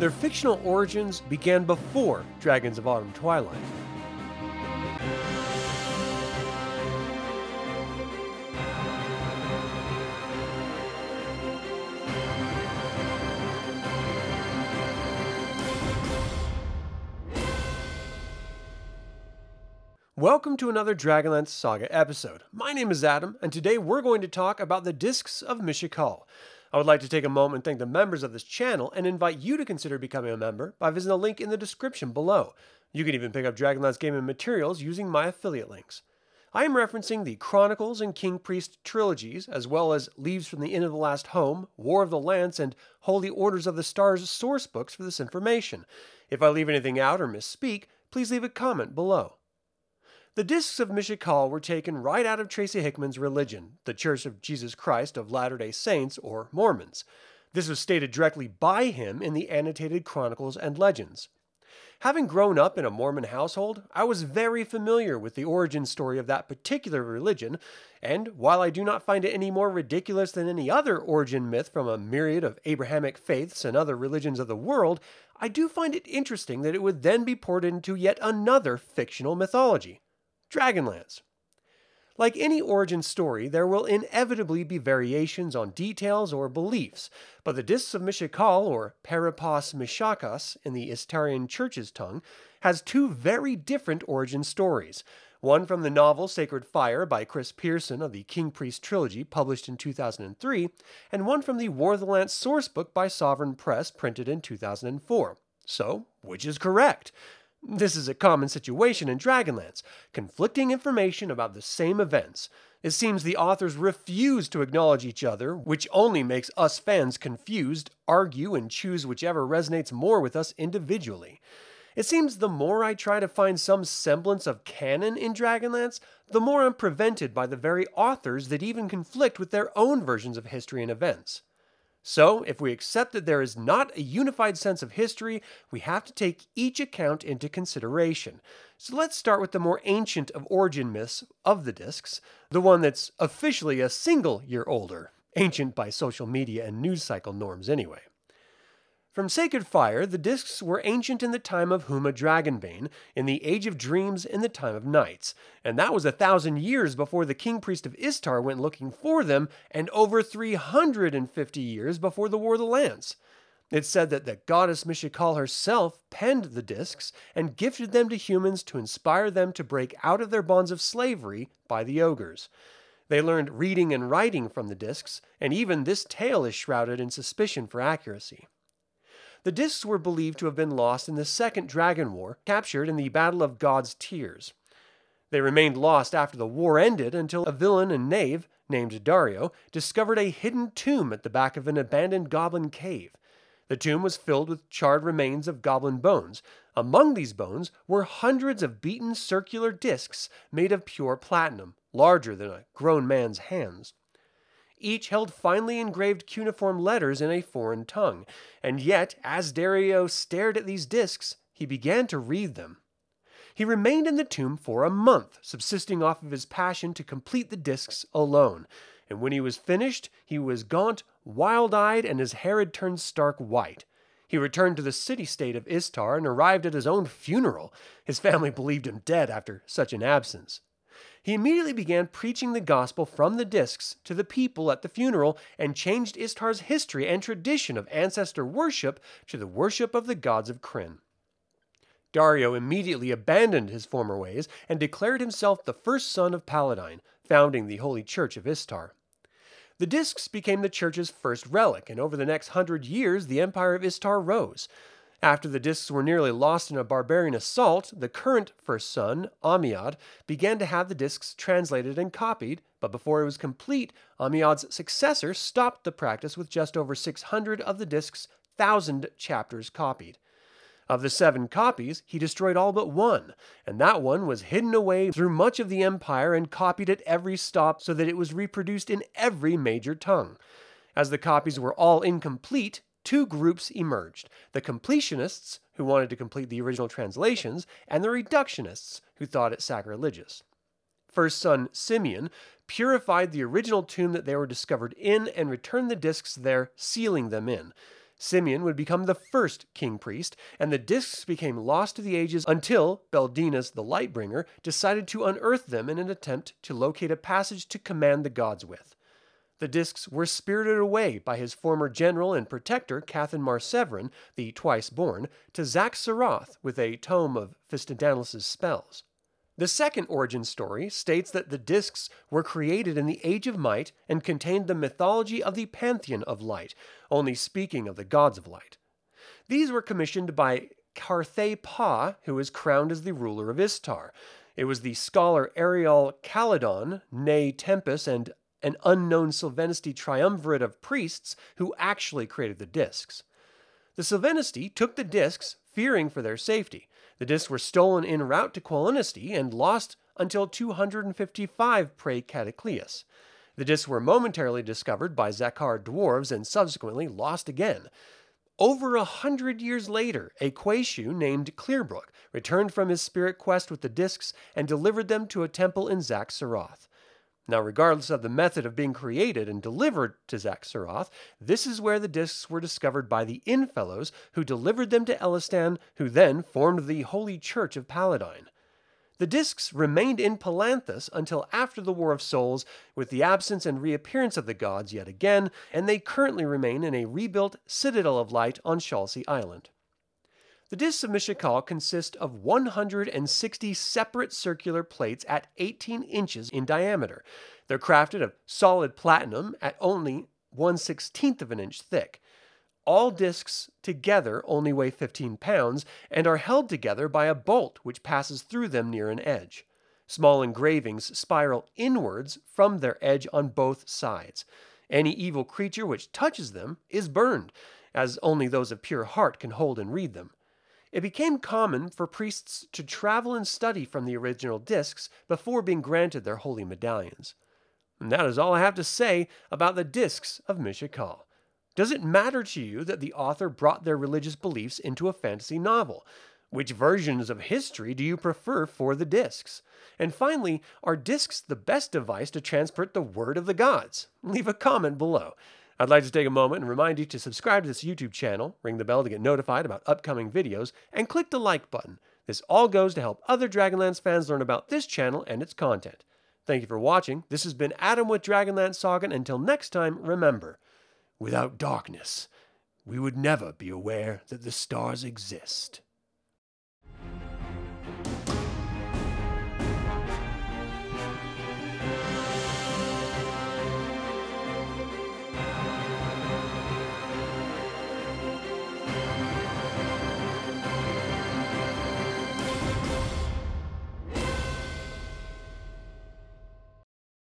Their fictional origins began before Dragons of Autumn Twilight. Welcome to another Dragonlance Saga episode. My name is Adam, and today we're going to talk about the Discs of Mishakal. I would like to take a moment and thank the members of this channel and invite you to consider becoming a member by visiting the link in the description below. You can even pick up Dragonlance gaming materials using my affiliate links. I am referencing the Chronicles and King Priest trilogies, as well as Leaves from the Inn of the Last Home, War of the Lance, and Holy Orders of the Stars source books for this information. If I leave anything out or misspeak, please leave a comment below. The discs of Mishakal were taken right out of Tracy Hickman's religion, the Church of Jesus Christ of Latter day Saints, or Mormons. This was stated directly by him in the annotated chronicles and legends. Having grown up in a Mormon household, I was very familiar with the origin story of that particular religion, and while I do not find it any more ridiculous than any other origin myth from a myriad of Abrahamic faiths and other religions of the world, I do find it interesting that it would then be poured into yet another fictional mythology. Dragonlance. Like any origin story, there will inevitably be variations on details or beliefs, but the Discs of Mishakal, or Parapos Mishakas in the Istarian Church's tongue, has two very different origin stories. One from the novel Sacred Fire by Chris Pierson of the King Priest trilogy, published in 2003, and one from the War of the Lance sourcebook by Sovereign Press, printed in 2004. So, which is correct? This is a common situation in Dragonlance conflicting information about the same events. It seems the authors refuse to acknowledge each other, which only makes us fans confused, argue, and choose whichever resonates more with us individually. It seems the more I try to find some semblance of canon in Dragonlance, the more I'm prevented by the very authors that even conflict with their own versions of history and events. So, if we accept that there is not a unified sense of history, we have to take each account into consideration. So, let's start with the more ancient of origin myths of the discs, the one that's officially a single year older, ancient by social media and news cycle norms anyway. From Sacred Fire, the discs were ancient in the time of Huma Dragonbane, in the Age of Dreams, in the time of Knights, and that was a thousand years before the King Priest of Istar went looking for them, and over 350 years before the War of the Lance. It's said that the goddess Mishakal herself penned the discs and gifted them to humans to inspire them to break out of their bonds of slavery by the ogres. They learned reading and writing from the discs, and even this tale is shrouded in suspicion for accuracy. The discs were believed to have been lost in the Second Dragon War, captured in the Battle of God's Tears. They remained lost after the war ended until a villain and knave named Dario discovered a hidden tomb at the back of an abandoned goblin cave. The tomb was filled with charred remains of goblin bones. Among these bones were hundreds of beaten circular discs made of pure platinum, larger than a grown man's hands. Each held finely engraved cuneiform letters in a foreign tongue, and yet, as Dario stared at these discs, he began to read them. He remained in the tomb for a month, subsisting off of his passion to complete the discs alone. And when he was finished, he was gaunt, wild eyed, and his hair had turned stark white. He returned to the city state of Istar and arrived at his own funeral. His family believed him dead after such an absence he immediately began preaching the gospel from the discs to the people at the funeral and changed Istar's history and tradition of ancestor worship to the worship of the gods of Krynn. Dario immediately abandoned his former ways and declared himself the first son of Paladine, founding the Holy Church of Istar. The discs became the church's first relic, and over the next hundred years the empire of Istar rose. After the discs were nearly lost in a barbarian assault, the current first son, Amiad, began to have the discs translated and copied, but before it was complete, Amiad's successor stopped the practice with just over 600 of the discs' thousand chapters copied. Of the seven copies, he destroyed all but one, and that one was hidden away through much of the empire and copied at every stop so that it was reproduced in every major tongue. As the copies were all incomplete, two groups emerged the completionists, who wanted to complete the original translations, and the reductionists, who thought it sacrilegious. First son Simeon purified the original tomb that they were discovered in and returned the discs there, sealing them in. Simeon would become the first king priest, and the discs became lost to the ages until Beldinas the Lightbringer decided to unearth them in an attempt to locate a passage to command the gods with. The discs were spirited away by his former general and protector, Cathan Marseverin, the twice born, to Xak Tsaroth with a tome of Fistandantilus' spells. The second origin story states that the discs were created in the Age of Might and contained the mythology of the Pantheon of Light, only speaking of the gods of light. These were commissioned by Carthay Pa, who was crowned as the ruler of Istar. It was the scholar Ariel Caledon, nay Tempus, and an unknown Silvanesti triumvirate of priests who actually created the discs. The Silvanesti took the discs, fearing for their safety. The discs were stolen en route to Qualinesti and lost until 255 pre Cataclysm. The discs were momentarily discovered by Zhakar dwarves and subsequently lost again. Over a hundred years later, a Que-shu named Clearbrook returned from his spirit quest with the discs and delivered them to a temple in Xak Tsaroth. Now, regardless of the method of being created and delivered to Xak Tsaroth, this is where the discs were discovered by the Innfellows, who delivered them to Elistan, who then formed the Holy Church of Paladine. The discs remained in Palanthas until after the War of Souls, with the absence and reappearance of the gods yet again, and they currently remain in a rebuilt Citadel of Light on Schallsea Island. The discs of Mishakal consist of 160 separate circular plates at 18 inches in diameter. They're crafted of solid platinum at only 1 16th of an inch thick. All discs together only weigh 15 pounds and are held together by a bolt which passes through them near an edge. Small engravings spiral inwards from their edge on both sides. Any evil creature which touches them is burned, as only those of pure heart can hold and read them. It became common for priests to travel and study from the original discs before being granted their holy medallions. And that is all I have to say about the discs of Mishakal. Does it matter to you that the author brought their religious beliefs into a fantasy novel? Which versions of history do you prefer for the discs? And finally, are discs the best device to transport the word of the gods? Leave a comment below. I'd like to take a moment and remind you to subscribe to this YouTube channel, ring the bell to get notified about upcoming videos, and click the like button. This all goes to help other Dragonlance fans learn about this channel and its content. Thank you for watching. This has been Adam with Dragonlance Saga. Until next time, remember, without darkness, we would never be aware that the stars exist.